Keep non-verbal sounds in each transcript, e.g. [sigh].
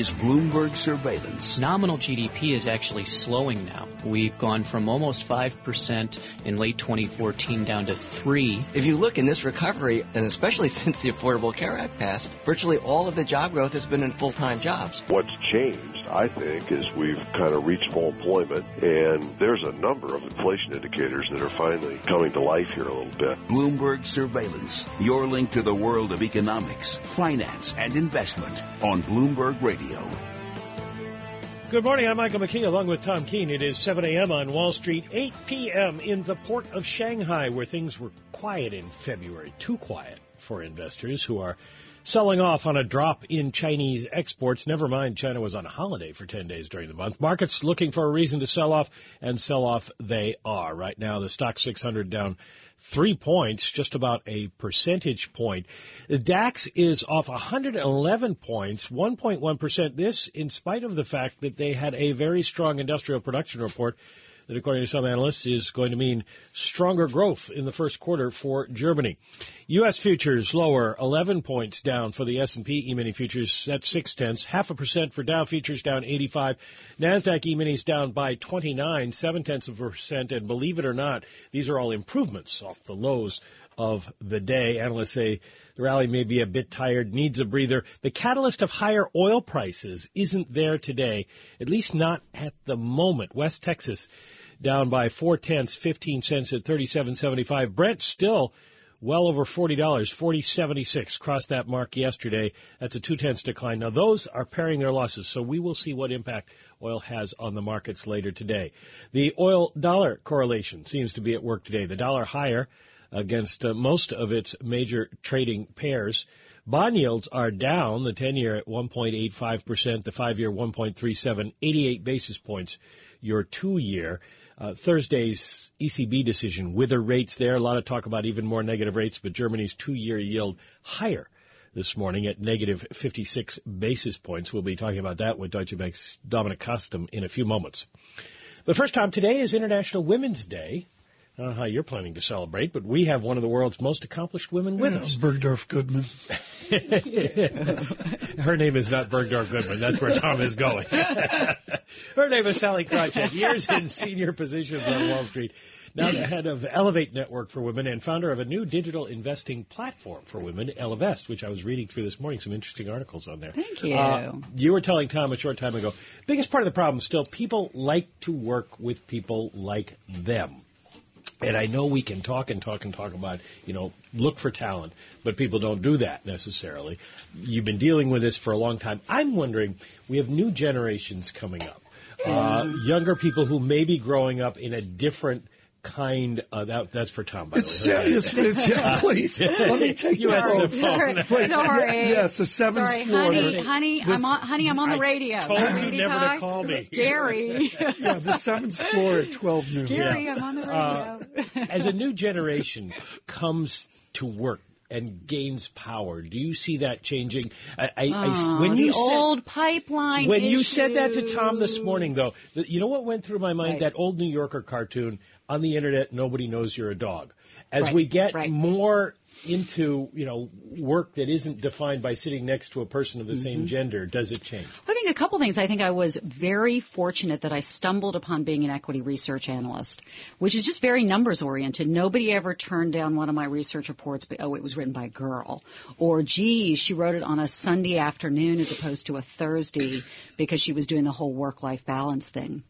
is Bloomberg Surveillance. Nominal GDP is actually slowing now. We've gone from almost 5% in late 2014 down to 3. If you look in this recovery, and especially [laughs] since the Affordable Care Act passed, virtually all of the job growth has been in full-time jobs. What's changed, I think, is we've kind of reached full employment, and there's a number of inflation indicators that are finally coming to life here a little bit. Bloomberg Surveillance, your link to the world of economics, finance, and investment on Bloomberg Radio. Good morning. I'm Michael McKee along with Tom Keene. It is 7 a.m. on Wall Street, 8 p.m. in the port of Shanghai, where things were quiet in February. Too quiet for investors who are selling off on a drop in Chinese exports. Never mind, China was on holiday for 10 days during the month. Markets looking for a reason to sell off, and sell off they are. Right now, the Stoxx 600 down three points, just about a percentage point. The DAX is off 111 points, 1.1%. This in spite of the fact that they had a very strong industrial production report that according to some analysts is going to mean stronger growth in the first quarter for Germany. U.S. futures lower 11 points down for the S&P E-mini futures at 6 tenths, half a percent for Dow futures down 85, NASDAQ E-minis down by 29, 7 tenths of a percent, and believe it or not, these are all improvements off the lows of the day. Analysts say the rally may be a bit tired, needs a breather. The catalyst of higher oil prices isn't there today, at least not at the moment. West Texas down by four tenths, 15 cents at 37.75. Brent still well over $40, 40.76 crossed that mark yesterday. That's a two tenths decline. Now those are paring their losses, so we will see what impact oil has on the markets later today. The oil dollar correlation seems to be at work today. The dollar higher against uh, most of its major trading pairs. Bond yields are down, the 10 year at 1.85%, the 5 year 1.37, 88 basis points, your 2 year. Uh, Thursday's ECB decision, wither rates there. A lot of talk about even more negative rates, but Germany's two-year yield higher this morning at negative 56 basis points. We'll be talking about that with Deutsche Bank's Dominic Konstam in a few moments. But first time today is International Women's Day. I how you're planning to celebrate, but we have one of the world's most accomplished women with yeah, us. Bergdorf Goodman. [laughs] Her name is not Bergdorf Goodman. That's where Tom is going. [laughs] Her name is Sallie Krawcheck. Years in senior positions on Wall Street. Now the head of Ellevate Network for Women and founder of a new digital investing platform for women, Ellevest, which I was reading through this morning. Some interesting articles on there. Thank you. Uh, you were telling Tom a short time ago. Biggest part of the problem still, people like to work with people like them. And I know we can talk and talk and talk about, you know, look for talent, but people don't do that necessarily. You've been dealing with this for a long time. I'm wondering, we have new generations coming up, uh, younger people who may be growing up in a different kind of that, that's for Tom. By it's the way. serious. It's, yeah, [laughs] please. Let me take You the answer the phone. phone. Sorry. Sorry. Yes, the seventh Sorry, floor. honey, honey, This- I'm on, honey, I'm on the I radio. told you Sweetie never to call me. Gary. [laughs] Yeah, the seventh floor at 12 noon. Gary, Yeah. I'm on the radio. Uh, As a new generation comes to work and gains power, do you see that changing? I, I, I- ah, when the you said, old pipeline when you said that to Tom this morning, though, you know what went through my mind? Right. That old New Yorker cartoon on the internet. Nobody knows you're a dog. As Right, we get right. more into you know work that isn't defined by sitting next to a person of the Mm-hmm. same gender, does it change? I think a couple things. I think I was very fortunate that I stumbled upon being an equity research analyst, which is just very numbers oriented. Nobody ever turned down one of my research reports, but oh, it was written by a girl. Or, gee, she wrote it on a Sunday afternoon as opposed to a Thursday because she was doing the whole work life balance thing.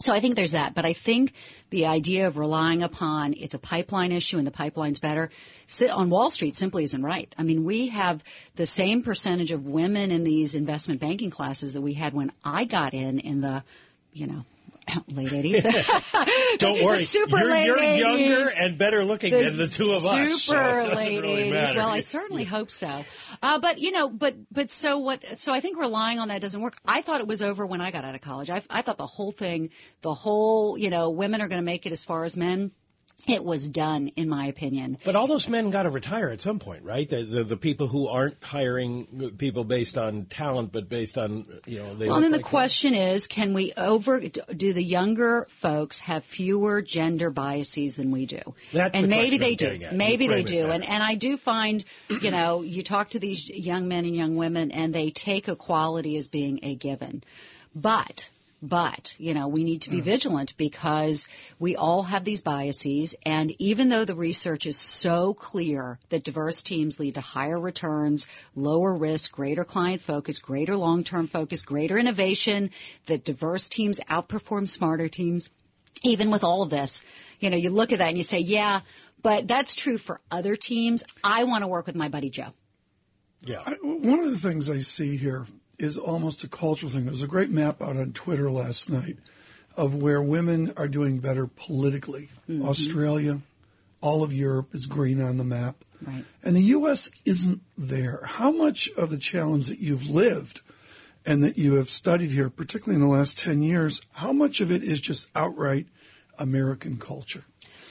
So I think there's that, but I think the idea of relying upon it's a pipeline issue and the pipeline's better sit on Wall Street simply isn't right. I mean, we have the same percentage of women in these investment banking classes that we had when I got in in the, you know, [coughs] late 80s. [laughs] Don't The worry, super you're, late you're 80s. younger and better looking than the two of us. Super doesn't late really 80s. matter. Well, I certainly hope so. Uh, but you know, but but so what? So I think relying on that doesn't work. I thought it was over when I got out of college. I, I thought the whole thing, the whole, you know, women are going to make it as far as men. It was done, in my opinion. But all those men got to retire at some point, right? The, the the people who aren't hiring people based on talent, but based on you know. They Well, then the like question is, can we over? Do the younger folks have fewer gender biases than we do? That's and the maybe they do. getting at. You Maybe they do. And and I do find, you know, you talk to these young men and young women, and they take equality as being a given, but. But, you know, we need to be mm. vigilant because we all have these biases and even though the research is so clear that diverse teams lead to higher returns, lower risk, greater client focus, greater long-term focus, greater innovation, that diverse teams outperform smarter teams, even with all of this, you know, you look at that and you say, yeah, but that's true for other teams. I want to work with my buddy Joe. yeah. I, one of the things I see here is almost a cultural thing. There was a great map out on Twitter last night of where women are doing better politically. Mm-hmm. Australia, all of Europe is green on the map. Right. And the U.S. isn't there. How much of the challenge that you've lived and that you have studied here, particularly in the last 10 years, how much of it is just outright American culture?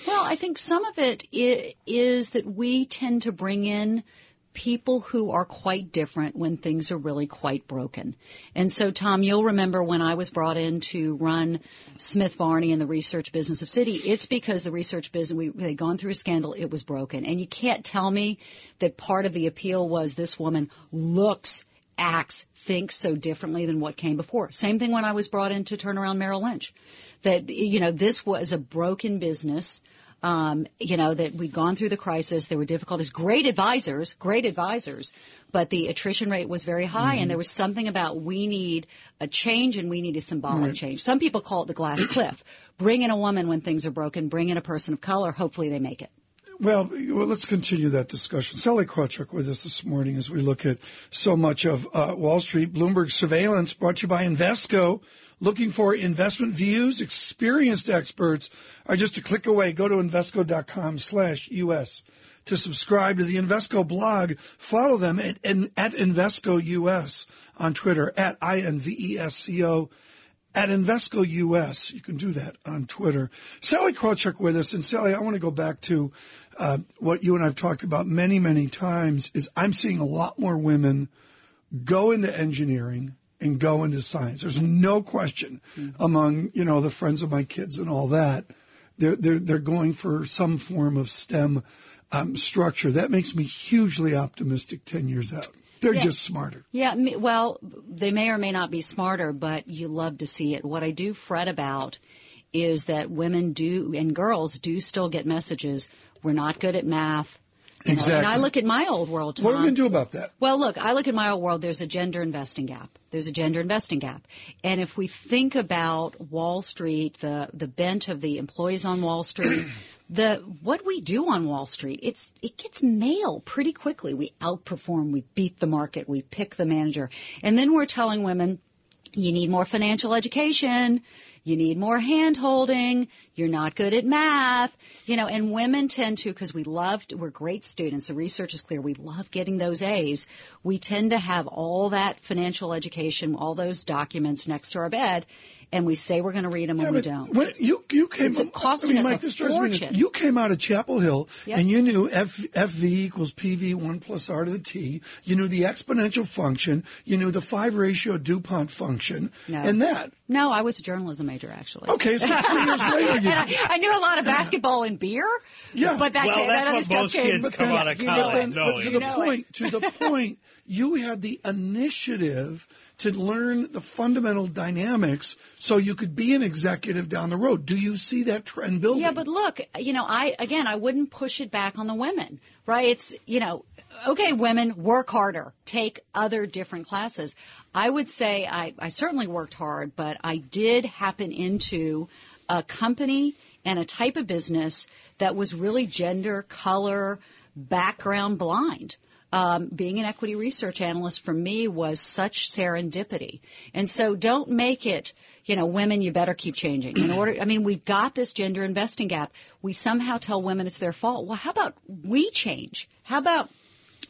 Well, I think some of it is that we tend to bring in people who are quite different when things are really quite broken. And so, Tom, you'll remember when I was brought in to run Smith Barney and the research business of Citi, it's because the research business, we, they'd gone through a scandal, it was broken. And you can't tell me that part of the appeal was this woman looks, acts, thinks so differently than what came before. Same thing when I was brought in to turn around Merrill Lynch. That, you know, this was a broken business um, you know, that we'd gone through the crisis. There were difficulties. Great advisors, great advisors, but the attrition rate was very high, and there was something about we need a change and we need a symbolic change. Some people call it the glass [clears throat] cliff. Bring in a woman when things are broken. Bring in a person of color. Hopefully, they make it. Well, well, let's continue that discussion. Sallie Krawcheck with us this morning as we look at so much of uh, Wall Street. Bloomberg surveillance brought to you by Invesco. Looking for investment views? Experienced experts are just a click away. Go to Invesco.com slash US to subscribe to the Invesco blog. Follow them at, at US on Twitter at I-N-V-E-S-C-O at Invesco US. You can do that on Twitter. Sallie Krawcheck with us. And Sallie, I want to go back to uh, what you and I've talked about many, many times is I'm seeing a lot more women go into engineering and go into science. There's no question among, you know, the friends of my kids and all that. They're, they're, they're going for some form of STEM um, structure. That makes me hugely optimistic 10 years out. They're Yeah. just smarter. Yeah, well, they may or may not be smarter, but you love to see it. What I do fret about is that women do and girls do still get messages. We're not good at math. You know, Exactly. and I look at my old world. Tom. What are we going to do about that? Well, look, I look at my old world. There's a gender investing gap. There's a gender investing gap. And if we think about Wall Street, the the bent of the employees on Wall Street, [clears throat] the what we do on Wall Street, it's it gets male pretty quickly. We outperform, we beat the market, we pick the manager, and then we're telling women, you need more financial education. You need more hand holding. You're not good at math. You know, and women tend to, because we love, we're great students. The research is clear. We love getting those A's. We tend to have all that financial education, all those documents next to our bed, and we say we're going to read them Yeah, and we don't. When you you came, It's costing I mean, us Mike, a drives me fortune. You came out of Chapel Hill Yep. and you knew F, FV equals PV one plus R to the T. You knew the exponential function. You knew the five ratio DuPont function, No. and that. No, I was a journalism major actually. Okay, so three years later, [laughs] and you, I, I knew a lot of basketball and beer. Yeah. but that, Well, that that's other what stuff most came- kids come Yeah, out of [laughs] college then, but to knowing. the know it. point, to the point, you had the initiative to learn the fundamental dynamics so you could be an executive down the road. Do you see that trend building? Yeah, but look, you know, I again, I wouldn't push it back on the women, right? It's you know, okay, women work harder, take other different classes. I would say I, I certainly worked hard, but I did happen into a company and a type of business that was really gender, color, background blind. Um, being an equity research analyst for me was such serendipity. And so don't make it, you know, women, you better keep changing. In order, I mean, we've got this gender investing gap. We somehow tell women it's their fault. Well, how about we change? How about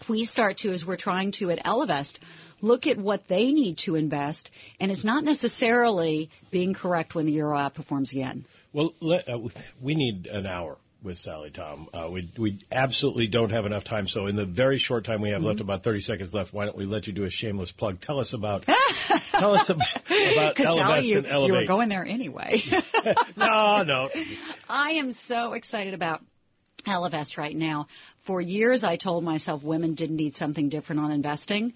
we start to, as we're trying to at Ellevest, look at what they need to invest, and it's not necessarily being correct when the euro outperforms yen. Well, let, uh, we need an hour. With Sallie Tom. Uh, we we absolutely don't have enough time. So in the very short time we have mm-hmm. left, about thirty seconds left, why don't we let you do a shameless plug? Tell us about [laughs] tell us about, about Sallie, you, and Ellevate. You were going there anyway. [laughs] [laughs] no, no. I am so excited about Ellevest right now. For years, I told myself women didn't need something different on investing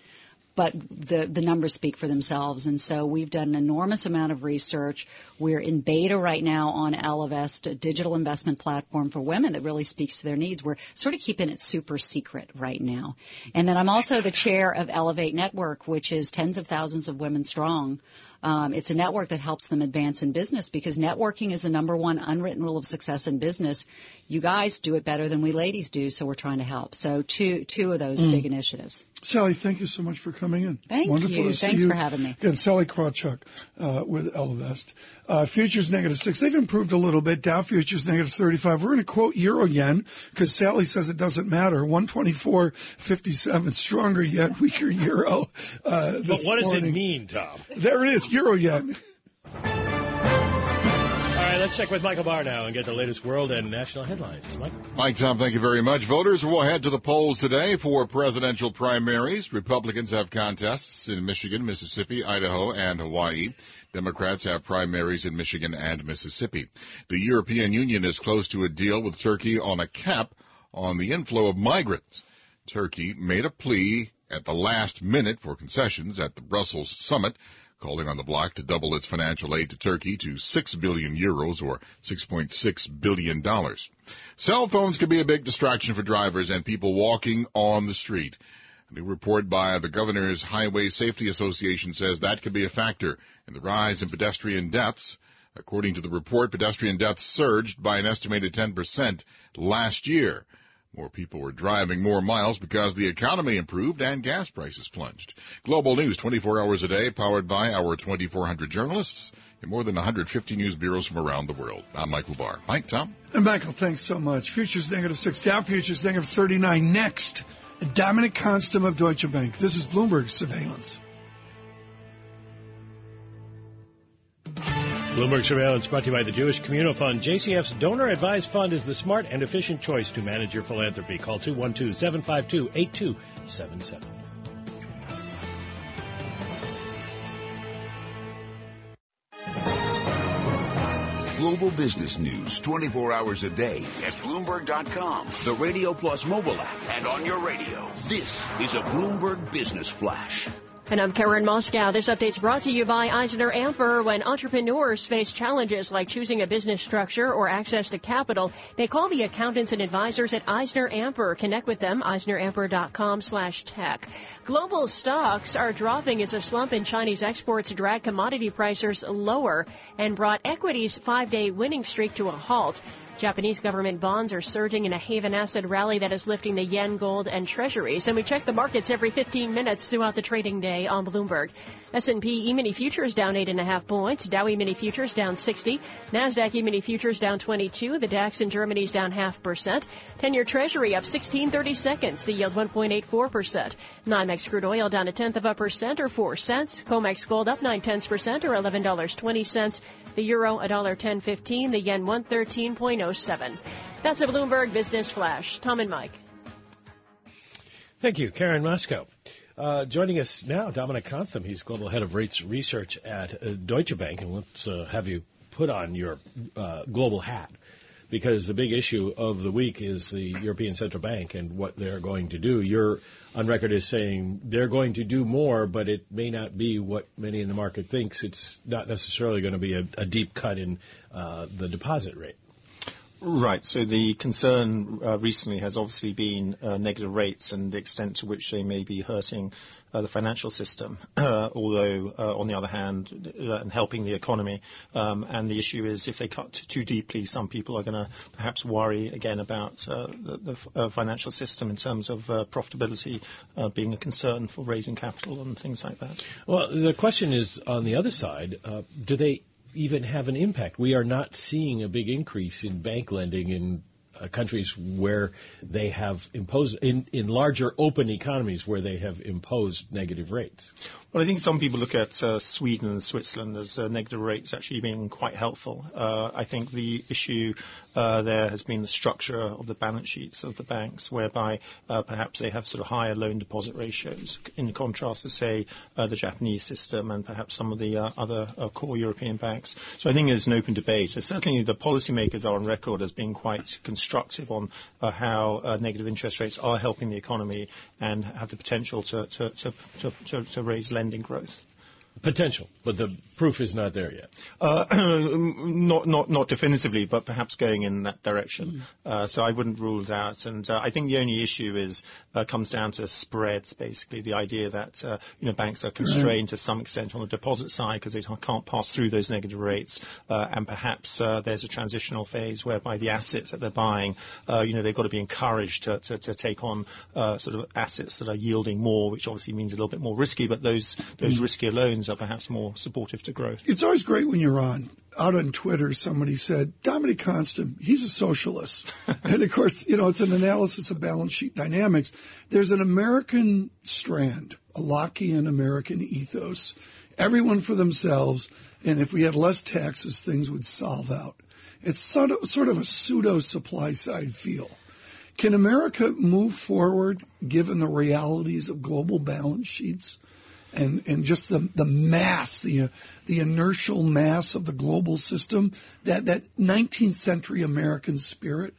but the, the numbers speak for themselves. And so we've done an enormous amount of research. We're in beta right now on Ellevest, a digital investment platform for women that really speaks to their needs. We're sort of keeping it super secret right now. And then I'm also the chair of Ellevate Network, which is tens of thousands of women strong. Um, it's a network that helps them advance in business because networking is the number one unwritten rule of success in business. You guys do it better than we ladies do, so we're trying to help. So two two of those mm. big initiatives. Sallie, thank you so much for coming in. Thank Wonderful you. To see Thanks you. for having me. Again, Sallie Krawcheck uh, with Ellevest. Uh, futures negative six. They've improved a little bit. Dow futures negative 35. We're going to quote euro yen because Sally says it doesn't matter. 124.57. Stronger yen, weaker euro. Uh, but what does morning. it mean, Tom? There it is, euro yen. Let's check with Michael Barr now and get the latest world and national headlines. Mike. Mike, Tom, thank you very much. Voters will head to the polls today for presidential primaries. Republicans have contests in Michigan, Mississippi, Idaho, and Hawaii. Democrats have primaries in Michigan and Mississippi. The European Union is close to a deal with Turkey on a cap on the inflow of migrants. Turkey made a plea at the last minute for concessions at the Brussels summit calling on the bloc to double its financial aid to Turkey to 6 billion euros or 6.6 billion dollars. Cell phones can be a big distraction for drivers and people walking on the street. A new report by the Governor's Highway Safety Association says that could be a factor in the rise in pedestrian deaths. According to the report, pedestrian deaths surged by an estimated 10% last year. More people were driving more miles because the economy improved and gas prices plunged. Global news 24 hours a day, powered by our 2,400 journalists in more than 150 news bureaus from around the world. I'm Michael Barr. Mike, Tom? And Michael, thanks so much. Futures negative 6, Dow Futures negative 39. Next, Dominic Konstam of Deutsche Bank. This is Bloomberg Surveillance. Bloomberg Surveillance brought to you by the Jewish Communal Fund. JCF's donor advised fund is the smart and efficient choice to manage your philanthropy. Call 212 752 8277. Global business news 24 hours a day at Bloomberg.com, the Radio Plus mobile app, and on your radio. This is a Bloomberg Business Flash. And I'm Karen Moskow. This update's brought to you by EisnerAmper. When entrepreneurs face challenges like choosing a business structure or access to capital, they call the accountants and advisors at EisnerAmper. Connect with them, eisneramper.com slash tech. Global stocks are dropping as a slump in Chinese exports drag commodity prices lower and brought equities five-day winning streak to a halt. Japanese government bonds are surging in a haven asset rally that is lifting the yen, gold, and treasuries. And we check the markets every 15 minutes throughout the trading day on Bloomberg. S&P E-mini futures down 8.5 points. Dow E-mini futures down 60. NASDAQ E-mini futures down 22. The DAX in Germany's down half percent. 10-year treasury up 1630 seconds. The yield 1.84%. NYMEX crude oil down a tenth of a percent or 4 cents. COMEX gold up 9 tenths percent or $11.20. The euro $1.1015. The yen 113.0. 907. That's a Bloomberg Business Flash. Tom and Mike. Thank you, Karen Moskow. Uh, joining us now, Dominic Konstam. He's global head of rates research at uh, Deutsche Bank, and let's uh, have you put on your uh, global hat because the big issue of the week is the European Central Bank and what they're going to do. You're on record as saying they're going to do more, but it may not be what many in the market thinks. It's not necessarily going to be a, a deep cut in uh, the deposit rate. Right. So the concern uh, recently has obviously been uh, negative rates and the extent to which they may be hurting uh, the financial system, [clears throat] although on the other hand, and helping the economy. Um, and the issue is if they cut too deeply, some people are going to perhaps worry again about the, the financial system in terms of profitability being a concern for raising capital and things like that. Well, the question is on the other side, do they even have an impact. We are not seeing a big increase in bank lending in uh, countries where they have imposed in in larger open economies where they have imposed negative rates. Well, I think some people look at uh, Sweden and Switzerland as uh, negative rates actually being quite helpful. Uh, I think the issue uh, there has been the structure of the balance sheets of the banks, whereby uh, perhaps they have sort of higher loan deposit ratios, in contrast to say uh, the Japanese system and perhaps some of the other core European banks. So I think there's an open debate. So certainly the policymakers are on record as being quite constructive on how negative interest rates are helping the economy and have the potential to to to to, to raise lending lending growth. Potential, but the proof is not there yet. Uh, [clears throat] not, not, not definitively, but perhaps going in that direction. Mm. Uh, so I wouldn't rule it out. And uh, I think the only issue is uh, comes down to spreads, basically the idea that uh, you know banks are constrained right. to some extent on the deposit side because they can't pass through those negative rates, uh, and perhaps there's a transitional phase whereby the assets that they're buying, you know, they've got to be encouraged to, to, to take on sort of assets that are yielding more, which obviously means a little bit more risky, but those those mm. riskier loans are perhaps more supportive to growth. It's always great when you're on. Out on Twitter, somebody said, Dominic Konstam, he's a socialist. [laughs] and of course, you know, it's an analysis of balance sheet dynamics. There's an American strand, a Lockean American ethos. Everyone for themselves. And if we had less taxes, things would solve out. It's sort of, sort of a pseudo supply side feel. Can America move forward given the realities of global balance sheets? And, and just the, the mass, the, uh, the inertial mass of the global system, that, that 19th century American spirit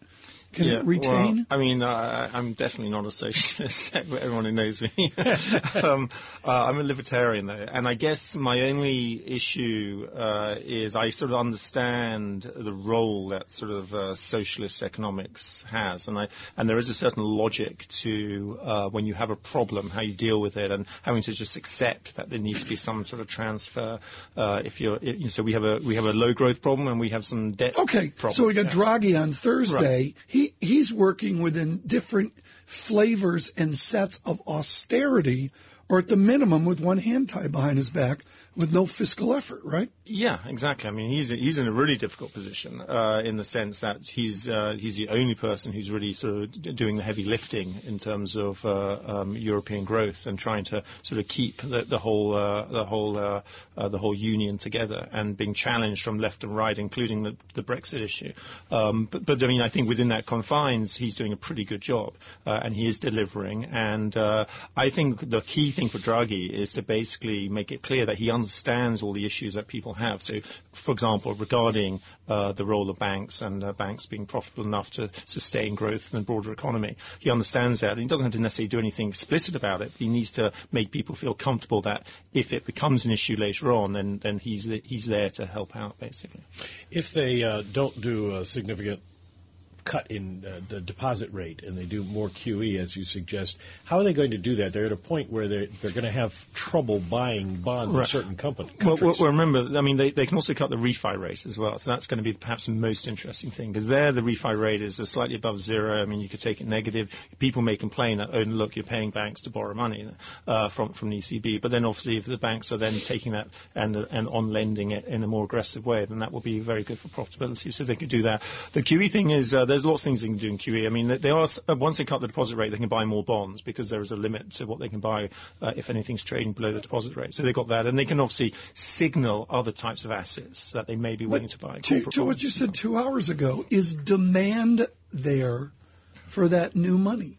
can yeah, it retain? Well, I mean, uh, I'm definitely not a socialist. [laughs] Everyone who knows me. [laughs] um, uh, I'm a libertarian, though, and I guess my only issue uh, is I sort of understand the role that sort of uh, socialist economics has, and I and there is a certain logic to uh, when you have a problem, how you deal with it, and having to just accept that there needs to be some sort of transfer. Uh, if you're, you know, so we have a we have a low growth problem, and we have some debt. Okay, problems, so we got yeah. Draghi on Thursday. Right. He he's working within different flavors and sets of austerity or at the minimum with one hand tied behind his back with no fiscal effort, right? Yeah, exactly. I mean, he's he's in a really difficult position uh, in the sense that he's uh, he's the only person who's really sort of doing the heavy lifting in terms of uh, um, European growth and trying to sort of keep the, the whole uh, the whole uh, uh, the whole union together and being challenged from left and right, including the, the Brexit issue. Um, but, but I mean, I think within that confines, he's doing a pretty good job and he is delivering. And I think the key thing for Draghi is to basically make it clear that he understands all the issues that people have. So, for example, regarding uh, the role of banks and uh, banks being profitable enough to sustain growth in the broader economy, he understands that. And he doesn't have to necessarily do anything explicit about it. But he needs to make people feel comfortable that if it becomes an issue later on, then then he's he's there to help out basically. If they uh, don't do a significant cut in uh, the deposit rate and they do more QE, as you suggest, how are they going to do that? They're at a point where they're, they're going to have trouble buying bonds right. in certain companies. Well, well, remember, I mean, they, they can also cut the refi rate as well. So that's going to be perhaps the most interesting thing because there the refi rate is slightly above zero. I mean, you could take it negative. People may complain that, oh, look, you're paying banks to borrow money uh, from, from the ECB. But then obviously if the banks are then taking that and, and on lending it in a more aggressive way, then that will be very good for profitability. So they could do that. The QE thing is uh, there's lots of things they can do in QE. I mean, they are uh, once they cut the deposit rate, they can buy more bonds because there is a limit to what they can buy uh, if anything's trading below the deposit rate. So they've got that, and they can obviously signal other types of assets that they may be willing to buy. To, to what you said two hours ago, is demand there for that new money?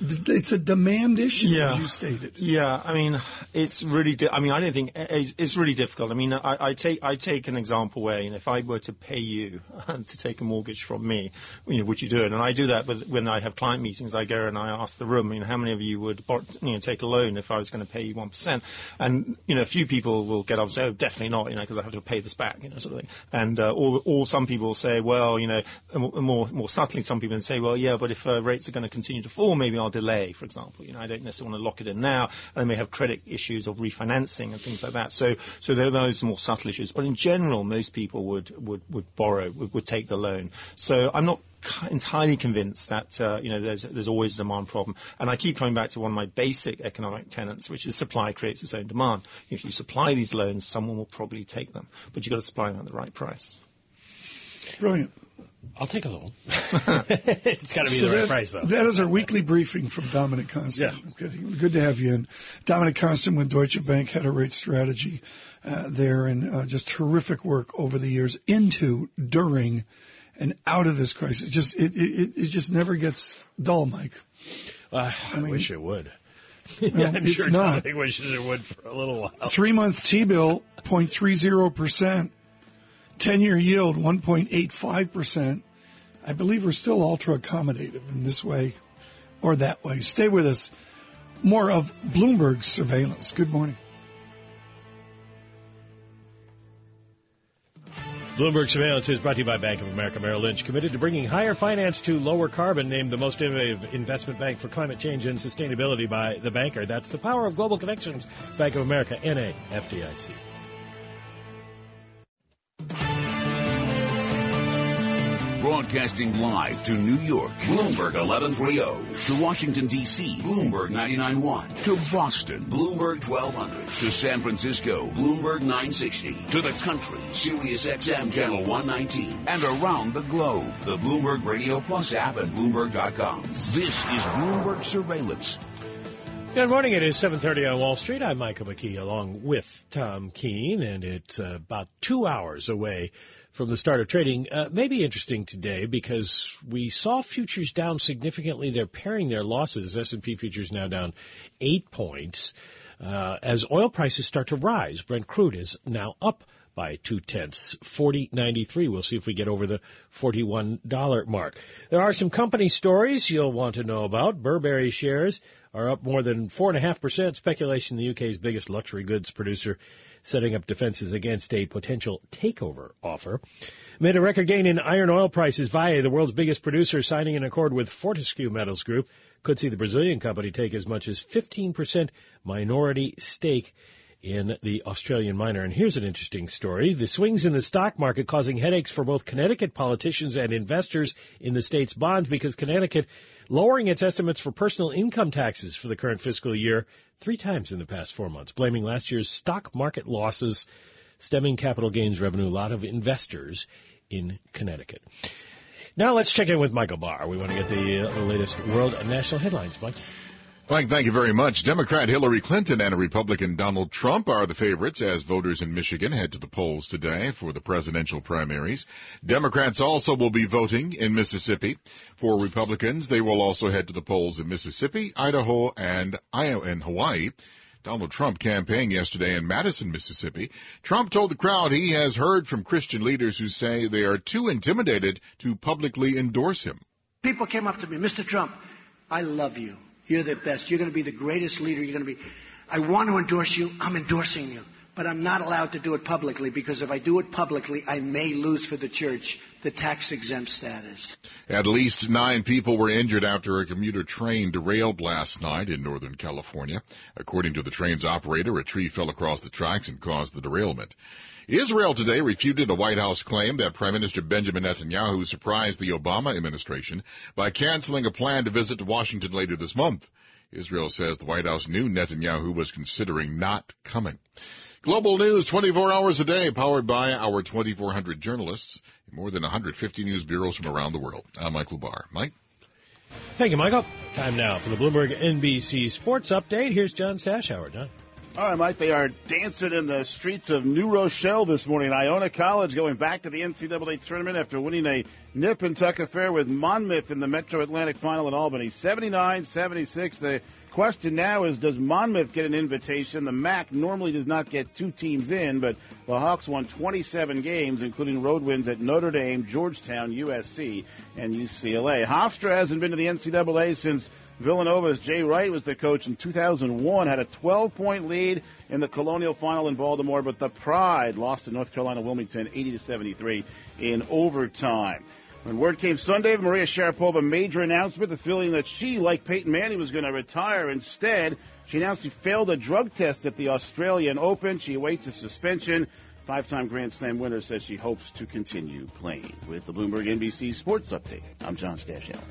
It's a demand issue, yeah. as you stated. Yeah, I mean, it's really. Di- I mean, I don't think it's really difficult. I mean, I, I, take I take an example where you know, if I were to pay you [laughs] to take a mortgage from me, you know, would you do it? And I do that with, when I have client meetings. I go and I ask the room, you know, how many of you would you know take a loan if I was going to pay you one percent? And you know, a few people will get up and say, oh, definitely not, you know, because I have to pay this back, you know, sort of thing. And uh, or, or some people will say, well, you know, more more subtly, some people say, well, yeah, but if uh, rates are going to continue to fall, maybe Delay, for example. You know, I don't necessarily want to lock it in now, and they may have credit issues of refinancing and things like that. So, so there are those more subtle issues. But in general, most people would would would borrow, would, would take the loan. So I'm not entirely convinced that uh, you know there's there's always a demand problem, and I keep coming back to one of my basic economic tenets, which is supply creates its own demand. If you supply these loans, someone will probably take them, but you've got to supply them at the right price. Brilliant. I'll take a little. [laughs] it's got to be so the right that, price, though. That is our weekly briefing from Dominic Konstam. Yeah. Good, good to have you in. Dominic Konstam with Deutsche Bank had a rate strategy uh, there and uh, just terrific work over the years into, during, and out of this crisis. Just it, it, it just never gets dull, Mike. Uh, I, mean, wish it would. No, [laughs] I'm it's sure not. Dominic wishes it would for a little while. Three month T bill 0.30 percent. 10 year yield 1.85%. I believe we're still ultra accommodative in this way or that way. Stay with us. More of Bloomberg surveillance. Good morning. Bloomberg Surveillance is brought to you by Bank of America Merrill Lynch, committed to bringing higher finance to lower carbon, named the most innovative investment bank for climate change and sustainability by the banker. That's the power of global connections. Bank of America, NA, FDIC. Broadcasting live to New York, Bloomberg 1130. To Washington, D.C., Bloomberg 99.1. To Boston, Bloomberg 1200. To San Francisco, Bloomberg 960. To the country, Sirius XM Channel 119. And around the globe, the Bloomberg Radio Plus app at Bloomberg.com. This is Bloomberg Surveillance. Good morning. It is 7:30 on Wall Street. I'm Michael McKee, along with Tom Keene, and it's about two hours away from the start of trading. Uh, may be interesting today because we saw futures down significantly. They're paring their losses. S&P futures now down eight points uh, as oil prices start to rise. Brent crude is now up by two tenths, forty ninety three. We'll see if we get over the forty one dollar mark. There are some company stories you'll want to know about. Burberry shares are up more than four and a half percent. Speculation: the UK's biggest luxury goods producer setting up defenses against a potential takeover offer. Made a record gain in iron ore prices. Vale, the world's biggest producer, signing an accord with Fortescue Metals Group, could see the Brazilian company take as much as 15% minority stake in the Australian miner. And here's an interesting story. The swings in the stock market causing headaches for both Connecticut politicians and investors in the state's bonds because Connecticut lowering its estimates for personal income taxes for the current fiscal year three times in the past four months, blaming last year's stock market losses stemming capital gains revenue. A lot of investors in Connecticut. Now let's check in with Michael Barr. We want to get the, uh, the latest world and national headlines, Mike. Mike, thank you very much. Democrat Hillary Clinton and Republican Donald Trump are the favorites as voters in Michigan head to the polls today for the presidential primaries. Democrats also will be voting in Mississippi. For Republicans, they will also head to the polls in Mississippi, Idaho, and Iowa and Hawaii. Donald Trump campaigned yesterday in Madison, Mississippi. Trump told the crowd he has heard from Christian leaders who say they are too intimidated to publicly endorse him. People came up to me, Mr. Trump, I love you. You're the best. You're going to be the greatest leader. You're going to be. I want to endorse you. I'm endorsing you. But I'm not allowed to do it publicly because if I do it publicly, I may lose for the church the tax exempt status. At least nine people were injured after a commuter train derailed last night in Northern California. According to the train's operator, a tree fell across the tracks and caused the derailment. Israel today refuted a White House claim that Prime Minister Benjamin Netanyahu surprised the Obama administration by canceling a plan to visit to Washington later this month. Israel says the White House knew Netanyahu was considering not coming. Global news 24 hours a day, powered by our 2,400 journalists in more than 150 news bureaus from around the world. I'm Michael Barr. Mike? Thank you, Michael. Time now for the Bloomberg NBC Sports Update. Here's John Stashower. John. All right, Mike. They are dancing in the streets of New Rochelle this morning. Iona College going back to the NCAA tournament after winning a nip and tuck affair with Monmouth in the Metro Atlantic final in Albany. 79-76. The question now is, does Monmouth get an invitation? The MAAC normally does not get two teams in, but the Hawks won 27 games, including road wins at Notre Dame, Georgetown, USC, and UCLA. Hofstra hasn't been to the NCAA since Villanova's Jay Wright was the coach in 2001, had a 12 point lead in the Colonial Final in Baltimore, but the Pride lost to North Carolina Wilmington 80 to 73 in overtime. When word came Sunday, of Maria Sharapova major announcement, the feeling that she, like Peyton Manning, was going to retire. Instead, she announced she failed a drug test at the Australian Open. She awaits a suspension. Five-time Grand Slam winner says she hopes to continue playing. With the Bloomberg NBC Sports Update, I'm John Stashower.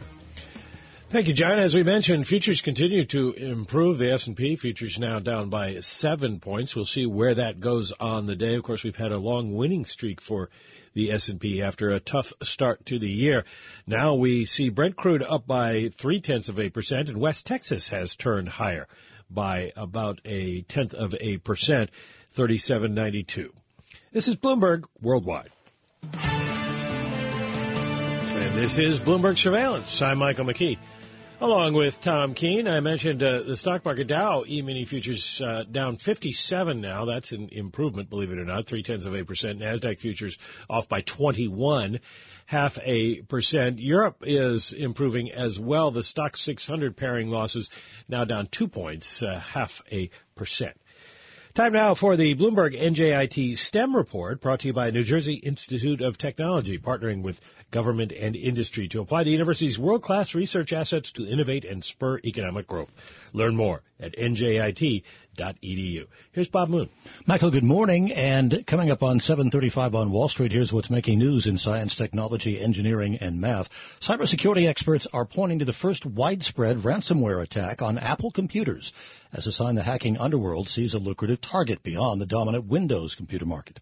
Thank you, John. As we mentioned, futures continue to improve. The S&P futures now down by seven points. We'll see where that goes on the day. Of course, we've had a long winning streak for the S&P after a tough start to the year. Now we see Brent crude up by three tenths of a percent, and West Texas has turned higher by about a tenth of a percent, 37.92. This is Bloomberg Worldwide. And this is Bloomberg Surveillance. I'm Michael McKee. Along with Tom Keene, I mentioned uh, the stock market Dow E-mini futures uh, down 57 now. That's an improvement, believe it or not, three tenths of a percent. Nasdaq futures off by 21, half a percent. Europe is improving as well. The Stoxx 600 paring losses now down two points, uh, half a percent. Time now for the Bloomberg NJIT STEM report brought to you by New Jersey Institute of Technology, partnering with government and industry to apply the university's world-class research assets to innovate and spur economic growth. Learn more at njit.edu. Here's Bob Moon. Michael, good morning. And coming up on 735 on Wall Street, here's what's making news in science, technology, engineering, and math. Cybersecurity experts are pointing to the first widespread ransomware attack on Apple computers as a sign the hacking underworld sees a lucrative target beyond the dominant Windows computer market.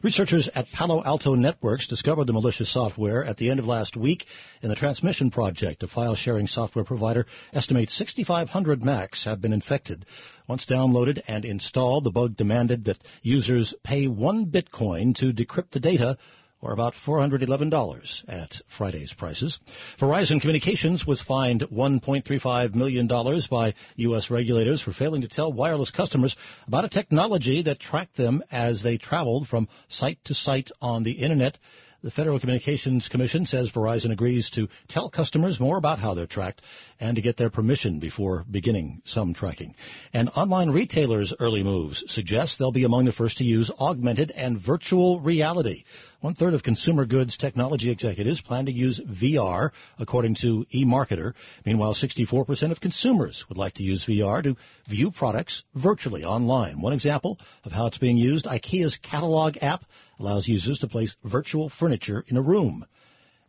Researchers at Palo Alto Networks discovered the malicious software at the end of last week in the Transmission Project, a file sharing software provider estimates 6,500 Macs have been infected. Once downloaded and installed, the bug demanded that users pay one Bitcoin to decrypt the data or about $411 at Friday's prices. Verizon Communications was fined $1.35 million by U.S. regulators for failing to tell wireless customers about a technology that tracked them as they traveled from site to site on the Internet. The Federal Communications Commission says Verizon agrees to tell customers more about how they're tracked and to get their permission before beginning some tracking. And online retailers' early moves suggest they'll be among the first to use augmented and virtual reality. One third of consumer goods technology executives plan to use VR, according to eMarketer. Meanwhile, 64% of consumers would like to use VR to view products virtually online. One example of how it's being used, IKEA's catalog app allows users to place virtual furniture in a room.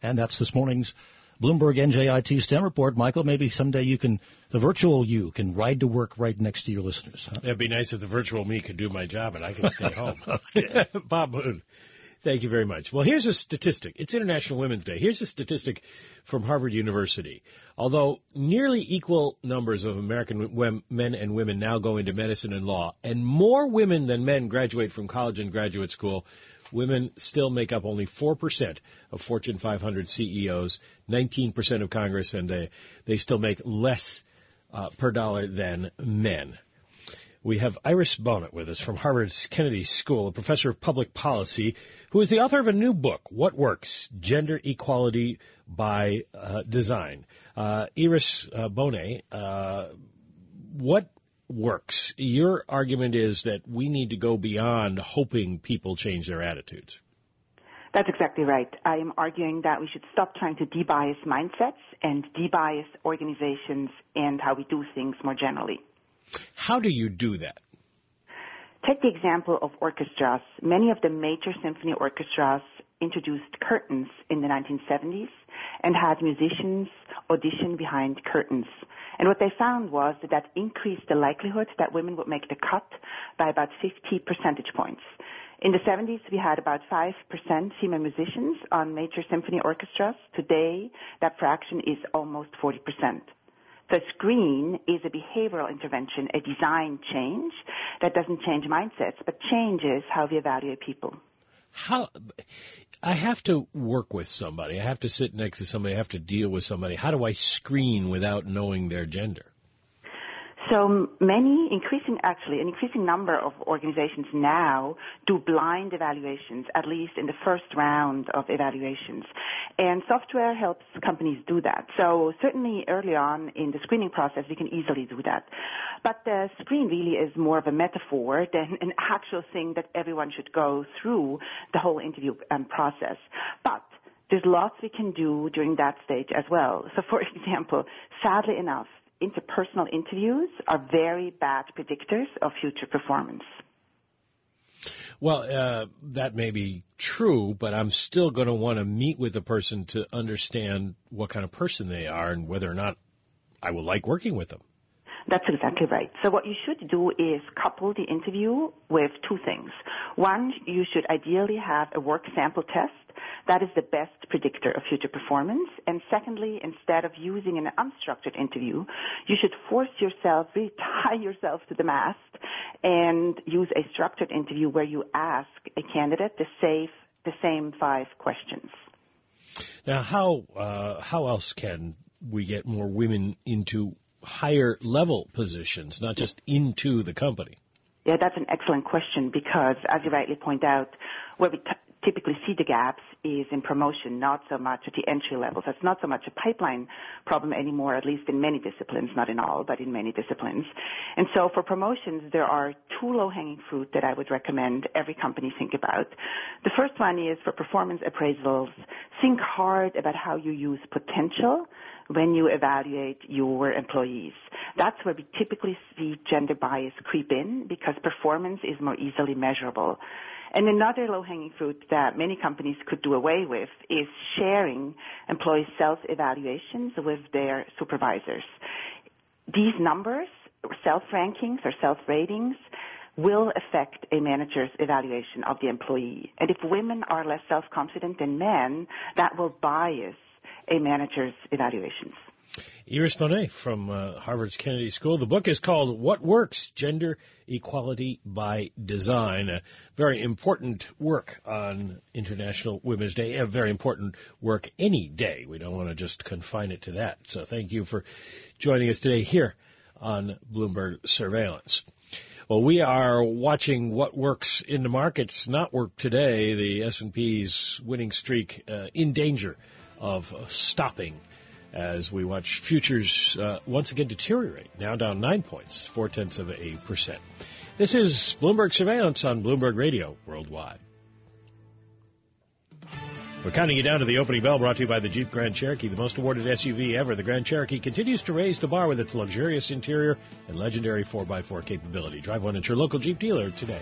And that's this morning's Bloomberg NJIT STEM report. Michael, maybe someday you can, the virtual you can ride to work right next to your listeners. Huh? It'd be nice if the virtual me could do my job and I could stay [laughs] home. [laughs] Bob Moon. Thank you very much. Well, here's a statistic. It's International Women's Day. Here's a statistic from Harvard University. Although nearly equal numbers of American men and women now go into medicine and law, and more women than men graduate from college and graduate school, women still make up only 4% of Fortune 500 CEOs, 19% of Congress, and they, they still make less uh, per dollar than men. We have Iris Bohnet with us from Harvard's Kennedy School, a professor of public policy, who is the author of a new book, What Works? Gender Equality by uh, Design. Uh, Iris uh, Bohnet, uh, what works? Your argument is that we need to go beyond hoping people change their attitudes. That's exactly right. I am arguing that we should stop trying to debias mindsets and debias organizations and how we do things more generally. How do you do that? Take the example of orchestras. Many of the major symphony orchestras introduced curtains in the 1970s and had musicians audition behind curtains. And what they found was that that increased the likelihood that women would make the cut by about 50 percentage points. In the 70s, we had about 5% female musicians on major symphony orchestras. Today, that fraction is almost 40%. The screen is a behavioral intervention, a design change that doesn't change mindsets, but changes how we evaluate people. How I have to work with somebody. I have to sit next to somebody. I have to deal with somebody. How do I screen without knowing their gender? So many, increasing actually, an increasing number of organizations now do blind evaluations, at least in the first round of evaluations. And software helps companies do that. So certainly early on in the screening process, we can easily do that. But the screen really is more of a metaphor than an actual thing that everyone should go through the whole interview um, process. But there's lots we can do during that stage as well. So for [laughs] example, sadly enough, interpersonal interviews are very bad predictors of future performance. Well, uh, that may be true, but I'm still going to want to meet with the person to understand what kind of person they are and whether or not I will like working with them. That's exactly right. So what you should do is couple the interview with two things. One, you should ideally have a work sample test. That is the best predictor of future performance. And secondly, instead of using an unstructured interview, you should force yourself, really tie [laughs] yourself to the mast and use a structured interview where you ask a candidate the, safe, the same five questions. Now, how uh, how else can we get more women into higher level positions, not just into the company? Yeah, that's an excellent question because, as you rightly point out, where we t- typically see the gaps is in promotion, not so much at the entry levels. That's not so much a pipeline problem anymore, at least in many disciplines, not in all, but in many disciplines. And so for promotions, there are two low-hanging fruit that I would recommend every company think about. The first one is for performance appraisals, think hard about how you use potential when you evaluate your employees. That's where we typically see gender bias creep in because performance is more easily measurable. And another low-hanging fruit that many companies could do away with is sharing employee self-evaluations with their supervisors. These numbers, self-rankings or self-ratings, will affect a manager's evaluation of the employee. And if women are less self-confident than men, that will bias a manager's evaluations. Iris Bohnet from uh, Harvard's Kennedy School. The book is called What Works? Gender Equality by Design. A very important work on International Women's Day. A very important work any day. We don't want to just confine it to that. So thank you for joining us today here on Bloomberg Surveillance. Well, we are watching what works in the markets not work today. The S&P's winning streak uh, in danger of stopping as we watch futures uh, once again deteriorate, now down nine points, four tenths of a percent. This is Bloomberg Surveillance on Bloomberg Radio Worldwide. We're counting you down to the opening bell brought to you by the Jeep Grand Cherokee, the most awarded SUV ever. The Grand Cherokee continues to raise the bar with its luxurious interior and legendary 4x4 capability. Drive one at your local Jeep dealer today.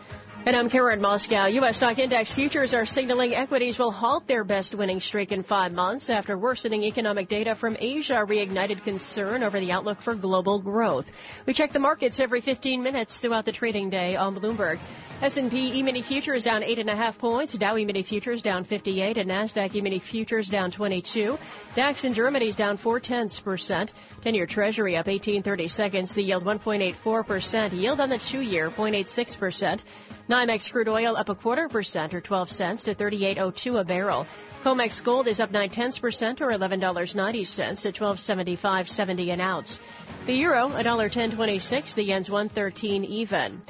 And I'm Karen Moskow. U.S. stock index futures are signaling equities will halt their best winning streak in five months after worsening economic data from Asia reignited concern over the outlook for global growth. We check the markets every 15 minutes throughout the trading day on Bloomberg. S&P E-mini futures down eight and a half points. Dow E-mini futures down 58 and NASDAQ E-mini futures down 22. DAX in Germany is down four tenths percent. 10-year treasury up 1830 seconds. The yield 1.84 percent. Yield on the two-year 0.86 percent. NYMEX crude oil up a quarter percent or 12 cents to 38.02 a barrel. COMEX gold is up 9 tenths percent or $11.90 to 1275.70 an ounce. The euro, $1.1026. The yen's 113 even.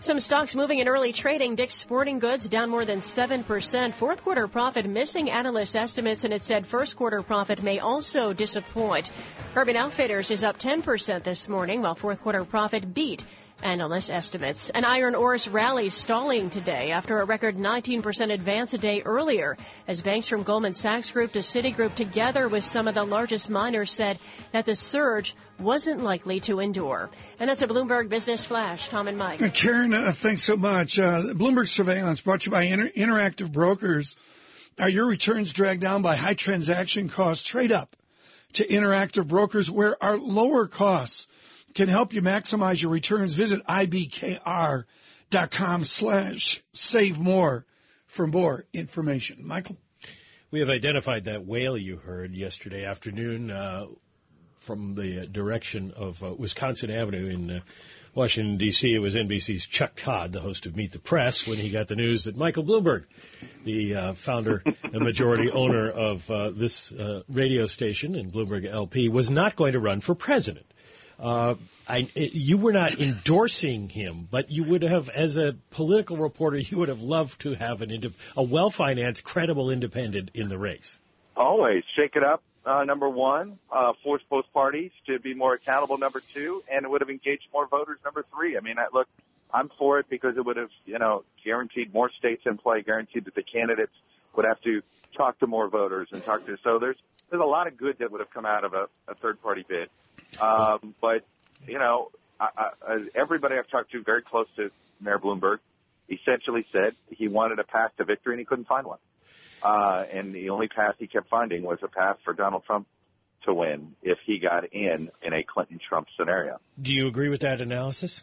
Some stocks moving in early trading. Dick's Sporting Goods down more than 7%. Fourth quarter profit missing analyst estimates, and it said first quarter profit may also disappoint. Urban Outfitters is up 10% this morning, while fourth quarter profit beat analyst estimates. An iron ores rally stalling today after a record 19% advance a day earlier as banks from Goldman Sachs Group to Citigroup together with some of the largest miners said that the surge wasn't likely to endure. And that's a Bloomberg Business Flash. Tom and Mike. Uh, Karen, uh, thanks so much. Uh, Bloomberg Surveillance brought to you by Inter- Interactive Brokers. Are your returns dragged down by high transaction costs? Trade up to Interactive Brokers where our lower costs can help you maximize your returns. Visit ibkr.com slash save more for more information. Michael? We have identified that whale you heard yesterday afternoon uh, from the direction of uh, Wisconsin Avenue in uh, Washington, D.C. It was NBC's Chuck Todd, the host of Meet the Press, when he got the news that Michael Bloomberg, the uh, founder and majority [laughs] owner of uh, this uh, radio station and Bloomberg LP, was not going to run for president. Uh, I, you were not endorsing him, but you would have, as a political reporter, you would have loved to have an a well-financed, credible independent in the race. Always shake it up. Uh, number one, uh, force both parties to be more accountable. Number two, and it would have engaged more voters. Number three, I mean, I, look, I'm for it because it would have, you know, guaranteed more states in play, guaranteed that the candidates would have to talk to more voters and talk to. So there's there's a lot of good that would have come out of a, a third party bid. Um, but you know, I, I, everybody I've talked to very close to Mayor Bloomberg essentially said he wanted a path to victory and he couldn't find one. Uh, and the only path he kept finding was a path for Donald Trump to win if he got in in a Clinton Trump scenario. Do you agree with that analysis?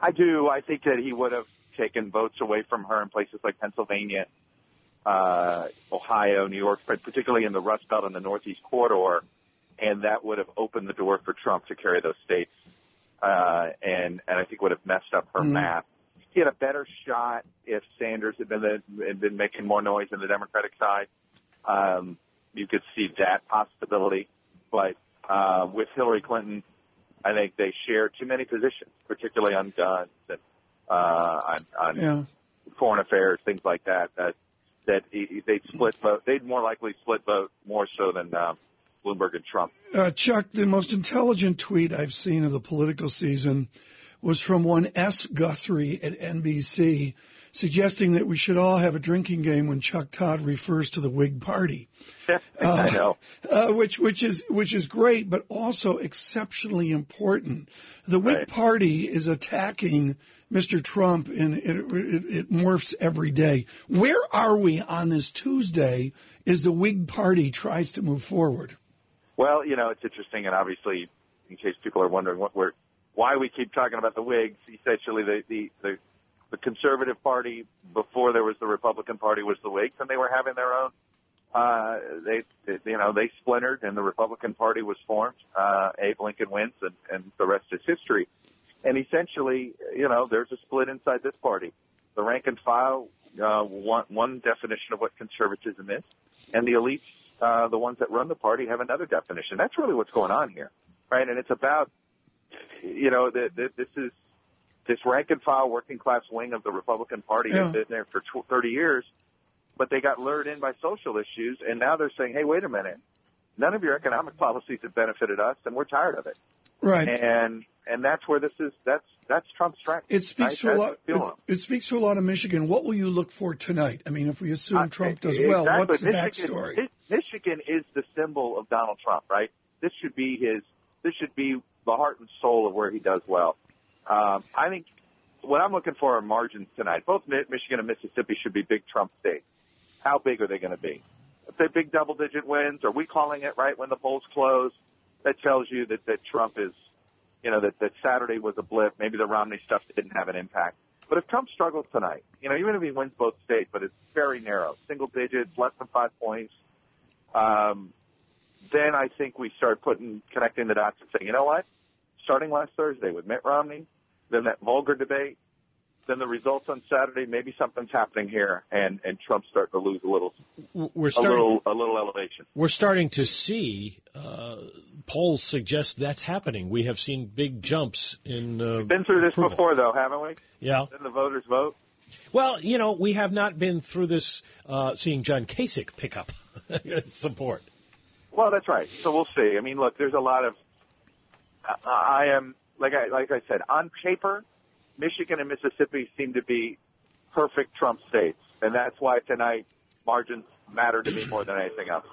I do. I think that he would have taken votes away from her in places like Pennsylvania, uh, Ohio, New York, but particularly in the Rust Belt and the Northeast corridor, and that would have opened the door for Trump to carry those states, uh, and and I think would have messed up her mm. map. He had a better shot if Sanders had been the, had been making more noise on the Democratic side. Um, you could see that possibility, but uh, with Hillary Clinton, I think they share too many positions, particularly on guns and uh, on, on yeah. foreign affairs, things like that. That that they'd split vote. They'd more likely split vote more so than um, Bloomberg and Trump. Uh, Chuck, the most intelligent tweet I've seen of the political season was from one S. Guthrie at NBC, suggesting that we should all have a drinking game when Chuck Todd refers to the Whig Party. [laughs] I know. Uh, which which is which is great, but also exceptionally important. The Whig right. Party is attacking Mr. Trump, and it, it, it morphs every day. Where are we on this Tuesday? As the Whig Party tries to move forward. Well, you know, it's interesting, and obviously, in case people are wondering what we're why we keep talking about the Whigs, essentially the the the, the Conservative Party before there was the Republican Party was the Whigs, and they were having their own uh, they, they, you know, they splintered and the Republican Party was formed. Uh, Abe Lincoln wins and, and the rest is history. And essentially, you know, there's a split inside this party. The rank and file, uh, want one definition of what conservatism is, and the elites, uh, the ones that run the party, have another definition. That's really what's going on here, right? And it's about, you know, the, the, this is this rank and file working class wing of the Republican Party yeah. has been there for 30 years but they got lured in by social issues, and now they're saying, "Hey, wait a minute, none of your economic policies have benefited us, and we're tired of it." Right. And and that's where this is. That's that's Trump's strength. It speaks right? to a lot. It, it, speaks to a lot of Michigan. What will you look for tonight? I mean, if we assume uh, Trump does exactly. well, what's the Michigan, backstory? Michigan is the symbol of Donald Trump, right? This should be his. This should be the heart and soul of where he does well. Um, I think what I'm looking for are margins tonight. Both Michigan and Mississippi should be big Trump states. How big are they going to be? If they're big double digit wins, are we calling it right when the polls close? That tells you that, that Trump is, you know, that, that Saturday was a blip. Maybe the Romney stuff didn't have an impact. But if Trump struggles tonight, you know, even if he wins both states, but it's very narrow, single digits, less than five points, um, then I think we start putting, connecting the dots and saying, you know what? Starting last Thursday with Mitt Romney, then that vulgar debate, then the results on Saturday, maybe something's happening here, and and Trump's starting to lose a little, we're starting, a little, a little elevation. We're starting to see uh, polls suggest that's happening. We have seen big jumps in. Uh, We've been through this approval. before, though, haven't we? Yeah. Then the voters vote. Well, you know, we have not been through this uh, seeing John Kasich pick up [laughs] support. Well, that's right. So we'll see. I mean, look, there's a lot of. I am like I like I said on paper Michigan and Mississippi seem to be perfect Trump states, and that's why tonight margins matter to me more than anything else.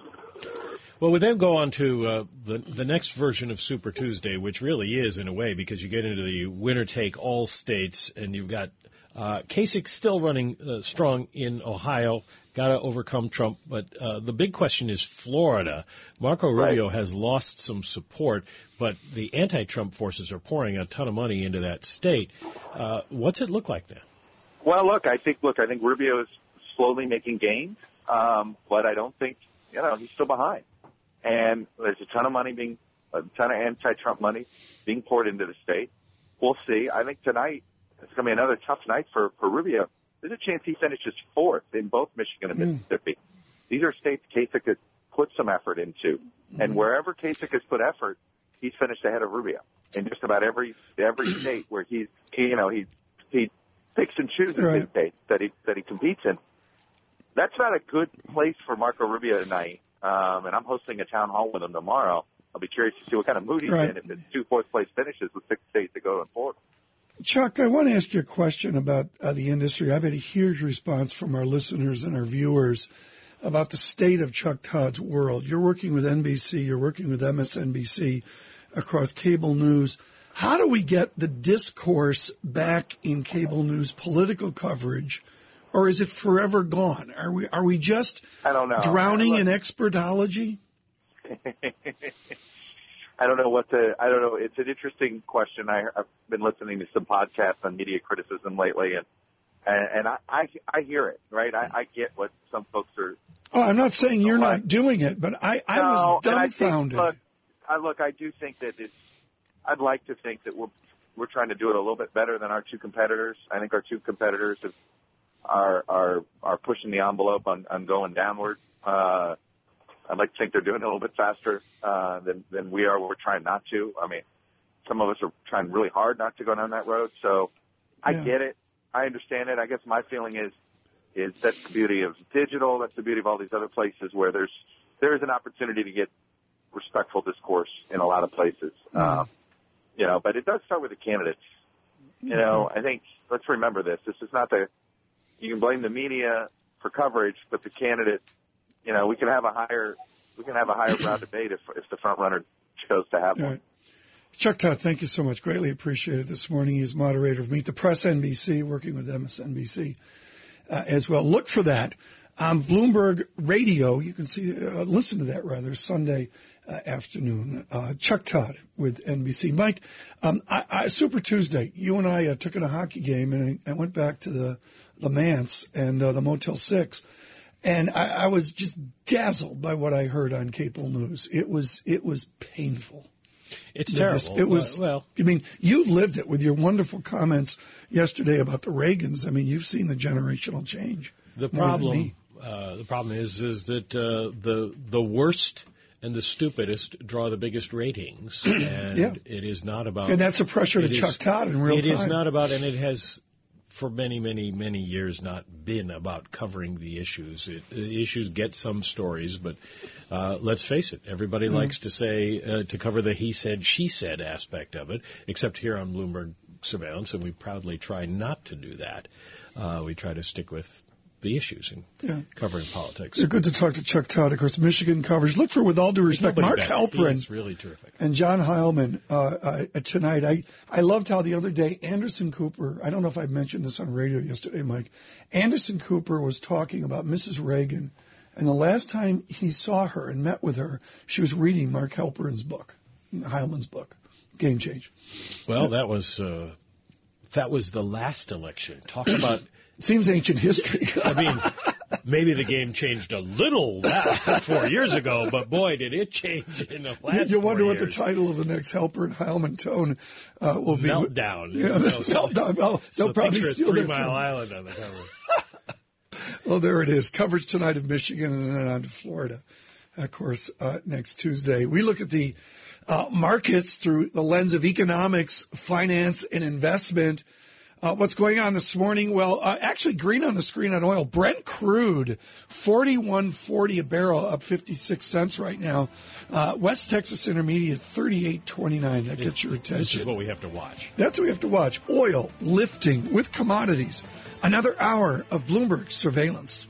Well, we then go on to uh, the the next version of Super Tuesday, which really is in a way because you get into the winner take all states, and you've got uh, Kasich still running uh, strong in Ohio. Got to overcome Trump, but uh, the big question is Florida. Marco Rubio right. has lost some support, but the anti-Trump forces are pouring a ton of money into that state. Uh, what's it look like there? Well, look, I think look, I think Rubio is slowly making gains, um, but I don't think you know he's still behind. And there's a ton of money being, a ton of anti-Trump money being poured into the state. We'll see. I think tonight it's going to be another tough night for, for Rubio. There's a chance he finishes fourth in both Michigan and Mm. Mississippi. These are states Kasich has put some effort into. And wherever Kasich has put effort, he's finished ahead of Rubio in just about every every [clears throat] state where he's he, you know he he picks and chooses Right. his states that he that he competes in. That's not a good place for Marco Rubio tonight. Um, and I'm hosting a town hall with him tomorrow. I'll be curious to see what kind of mood he's Right. in if it's two fourth place finishes with six states to go and forward. Chuck, I want to ask you a question about uh, the industry. I've had a huge response from our listeners and our viewers about the state of Chuck Todd's world. You're working with NBC, you're working with MSNBC. across cable news. How do we get the discourse back in cable news political coverage, or is it forever gone? Are we are we just I don't know. drowning in expertology? [laughs] I don't know what to. I don't know. It's an interesting question. I, I've been listening to some podcasts on media criticism lately, and and, and I, I I hear it. Right. I, I get what some folks are. Oh, I'm not saying you're not doing it, but I, I No, was and I think, dumbfounded. look, I look. I do think that it's. I'd like to think that we're we're trying to do it a little bit better than our two competitors. I think our two competitors have, are are are pushing the envelope on on going downward. Uh, I'd like to think they're doing it a little bit faster uh, than than we are. We're trying not to. I mean, some of us are trying really hard not to go down that road. So I Yeah. get it. I understand it. I guess my feeling is is that's the beauty of digital. That's the beauty of all these other places where there's there is an opportunity to get respectful discourse in a lot of places. Um, you know, but it does start with the candidates. You know, I think let's remember this. This is not the you can blame the media for coverage, but the candidate, you know, we can have a higher we can have a higher brow debate if if the front runner chose to have All one. right. Chuck Todd, thank you so much. Greatly appreciated this morning. He's moderator of Meet the Press NBC, working with MSNBC uh, as well. Look for that on Bloomberg Radio. You can see, uh, listen to that rather Sunday uh, afternoon. Uh, Chuck Todd with NBC. Mike, um, I, I, Super Tuesday. You and I uh, took in a hockey game, and I, I went back to the the Manse and uh, the Motel Six. And I, I was just dazzled by what I heard on cable news. It was it was painful. It's It terrible. just- it was Uh, well, I mean, you lived it with your wonderful comments yesterday about the Reagans. I mean, you've seen the generational change. The problem, uh, the problem is, is that uh, the the worst and the stupidest draw the biggest ratings, [clears throat] and Yeah. it is not about. And that's a pressure to it is- Chuck Todd in real It is time. not about, and it has for many, many, many years not been about covering the issues. It, the issues get some stories, but uh, let's face it, everybody Mm. likes to say uh, to cover the he said, she said aspect of it, except here on Bloomberg Surveillance, and we proudly try not to do that. Uh, we try to stick with the issues and Yeah. covering politics. It's good to talk to Chuck Todd. Of course, Michigan coverage. Look for, with all due respect, Mark better. Halperin He's really terrific. and John Heilemann uh, uh, tonight. I, I loved how the other day Anderson Cooper, I don't know if I mentioned this on radio yesterday, Mike. Anderson Cooper was talking about Mrs. Reagan, and the last time he saw her and met with her, she was reading Mark Halperin's book, Heilemann's book, Game Change. Well, that was uh, that was the last election. Talk about seems ancient history. [laughs] I mean, maybe the game changed a little that four years ago, but boy, did it change in the last. you wonder what the title of the next Helper and Heilemann tone uh, will be. Meltdown. Yeah, [laughs] meltdown. Well, So they'll probably steal Three Mile from- Island on the cover. [laughs] well, there it is. Coverage tonight of Michigan and then on to Florida, of course, uh, next Tuesday. We look at the uh, markets through the lens of economics, finance, and investment. Uh, what's going on this morning? Well, uh, actually, green on the screen on oil. Brent crude, forty-one forty a barrel, up fifty-six cents right now. Uh, West Texas Intermediate, thirty-eight twenty-nine. That gets your attention. This is what we have to watch. That's what we have to watch. Oil lifting with commodities. Another hour of Bloomberg surveillance.